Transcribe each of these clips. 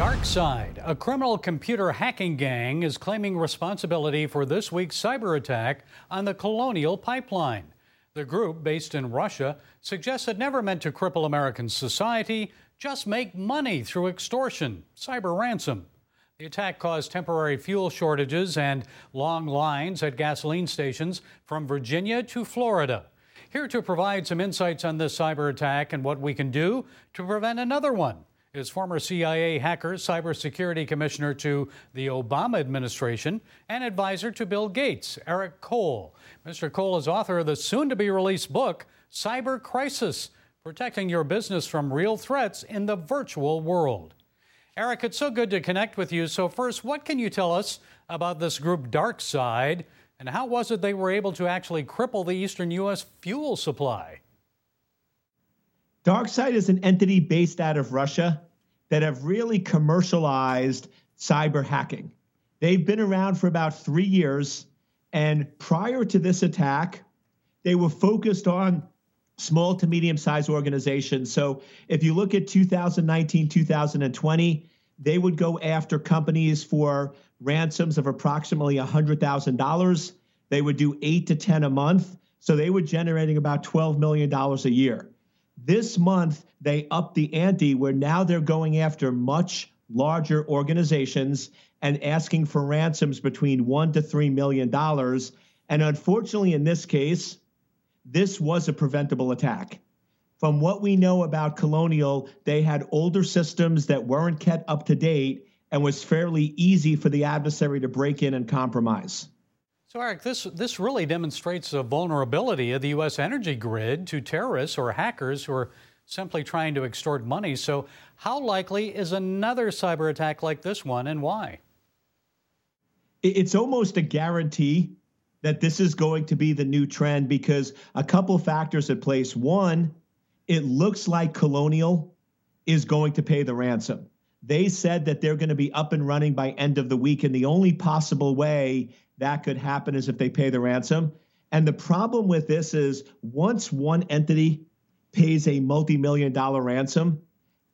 DarkSide, a criminal computer hacking gang, is claiming responsibility for this week's cyber attack on the Colonial Pipeline. The group, based in Russia, suggests it never meant to cripple American society, just make money through extortion, cyber ransom. The attack caused temporary fuel shortages and long lines at gasoline stations from Virginia to Florida. Here to provide some insights on this cyber attack and what we can do to prevent another one is former CIA hacker, cybersecurity commissioner to the Obama administration, and advisor to Bill Gates, Eric Cole. Mr. Cole is author of the soon to be released book, Cyber Crisis Protecting Your Business from Real Threats in the Virtual World. Eric, it's so good to connect with you. So, first, what can you tell us about this group DarkSide, and how was it they were able to actually cripple the eastern U.S. fuel supply? DarkSide is an entity based out of Russia that have really commercialized cyber hacking. They've been around for about three years, and prior to this attack, they were focused on small to medium sized organizations. So if you look at 2019, 2020, they would go after companies for ransoms of approximately $100,000. They would do eight to 10 a month. So they were generating about $12 million a year. This month, they upped the ante where now they're going after much larger organizations and asking for ransoms between one to three million dollars. And unfortunately, in this case, this was a preventable attack. From what we know about Colonial, they had older systems that weren't kept up to date and was fairly easy for the adversary to break in and compromise. So, Eric, this, this really demonstrates the vulnerability of the U.S. energy grid to terrorists or hackers who are simply trying to extort money. So, how likely is another cyber attack like this one, and why? It's almost a guarantee that this is going to be the new trend because a couple factors at place. One, it looks like Colonial is going to pay the ransom. They said that they're going to be up and running by end of the week, and the only possible way that could happen is if they pay the ransom. And the problem with this is once one entity pays a multi-million dollar ransom,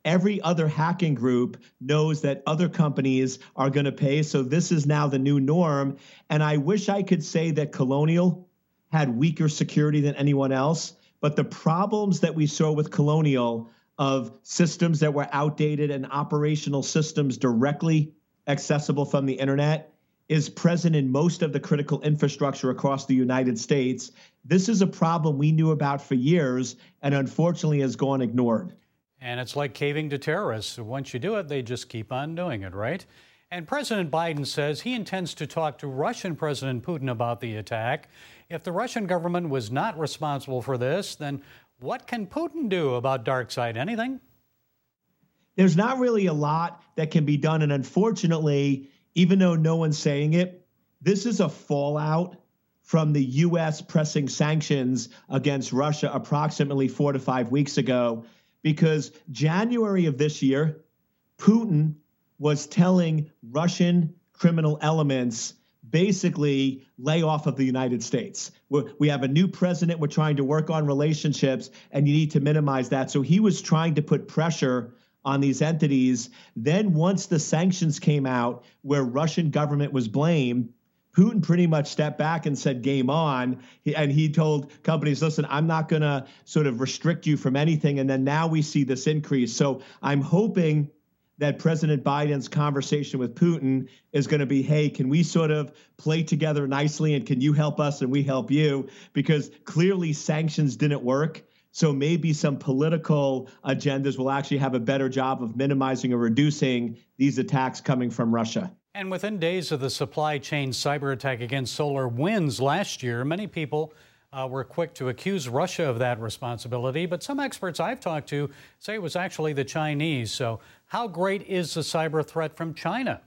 every other hacking group knows that other companies are going to pay. So this is now the new norm. And I wish I could say that Colonial had weaker security than anyone else. But the problems that we saw with Colonial of systems that were outdated and operational systems directly accessible from the internet is present in most of the critical infrastructure across the United States. This is a problem we knew about for years and unfortunately has gone ignored. And it's like caving to terrorists. Once you do it, they just keep on doing it, right? And President Biden says he intends to talk to Russian President Putin about the attack. If the Russian government was not responsible for this, then what can Putin do about DarkSide? Anything? There's not really a lot that can be done. And unfortunately, even though no one's saying it, this is a fallout from the U.S. pressing sanctions against Russia approximately four to five weeks ago because January of this year, Putin was telling Russian criminal elements basically lay off of the United States. We have a new president. We're trying to work on relationships, and you need to minimize that. So he was trying to put pressure on these entities. Then, once the sanctions came out, where Russian government was blamed, Putin pretty much stepped back and said, game on. and he told companies, listen, I'm not going to sort of restrict you from anything. And then now we see this increase. So I'm hoping that President Biden's conversation with Putin is going to be hey, can we sort of play together nicely and can you help us and we help you? Because clearly sanctions didn't work. So maybe some political agendas will actually have a better job of minimizing or reducing these attacks coming from Russia. And within days of the supply chain cyber attack against SolarWinds last year, many people uh, were quick to accuse Russia of that responsibility. But some experts I've talked to say it was actually the Chinese. So, how great is the cyber threat from China?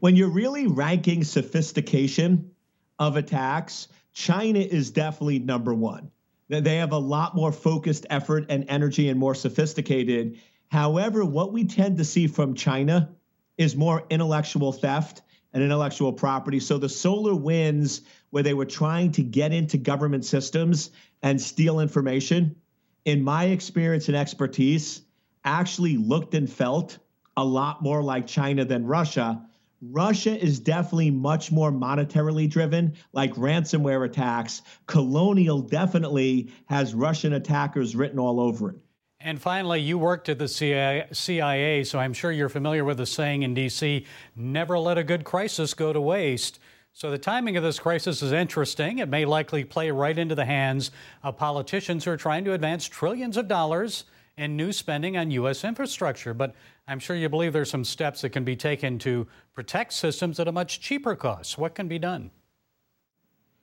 When you're really ranking sophistication of attacks, China is definitely number one. They have a lot more focused effort and energy and more sophisticated. However, what we tend to see from China is more intellectual theft and intellectual property. So the SolarWinds, where they were trying to get into government systems and steal information, in my experience and expertise, actually looked and felt a lot more like China than Russia. Russia is definitely much more monetarily driven, like ransomware attacks. Colonial definitely has Russian attackers written all over it. And finally, you worked at the CIA, so I'm sure you're familiar with the saying in D.C. never let a good crisis go to waste. So the timing of this crisis is interesting. It may likely play right into the hands of politicians who are trying to advance trillions of dollars in new spending on U.S. infrastructure. But I'm sure you believe there's some steps that can be taken to protect systems at a much cheaper cost. What can be done?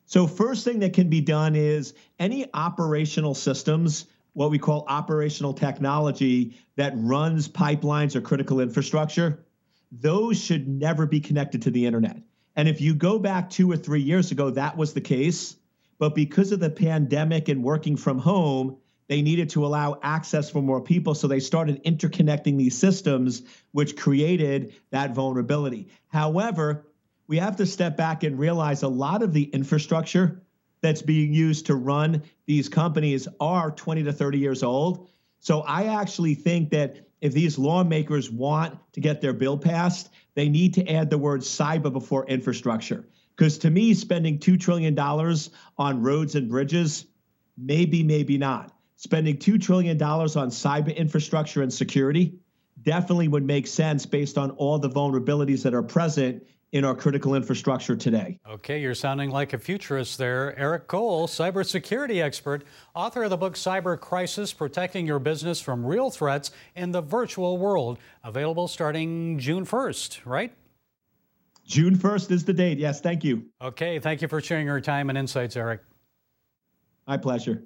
So, first thing that can be done is any operational systems what we call operational technology that runs pipelines or critical infrastructure, those should never be connected to the internet. And if you go back two or three years ago, that was the case. But because of the pandemic and working from home, they needed to allow access for more people. So they started interconnecting these systems, which created that vulnerability. However, we have to step back and realize a lot of the infrastructure that's being used to run these companies are 20 to 30 years old. So I actually think that if these lawmakers want to get their bill passed, they need to add the word cyber before infrastructure. Because to me, spending $2 trillion on roads and bridges, maybe, maybe not. Spending $2 trillion on cyber infrastructure and security definitely would make sense based on all the vulnerabilities that are present in our critical infrastructure today. Okay, you're sounding like a futurist there. Eric Cole, cybersecurity expert, author of the book Cyber Crisis Protecting Your Business from Real Threats in the Virtual World, available starting June 1st, right? June 1st is the date. Yes, thank you. Okay, thank you for sharing your time and insights, Eric. My pleasure.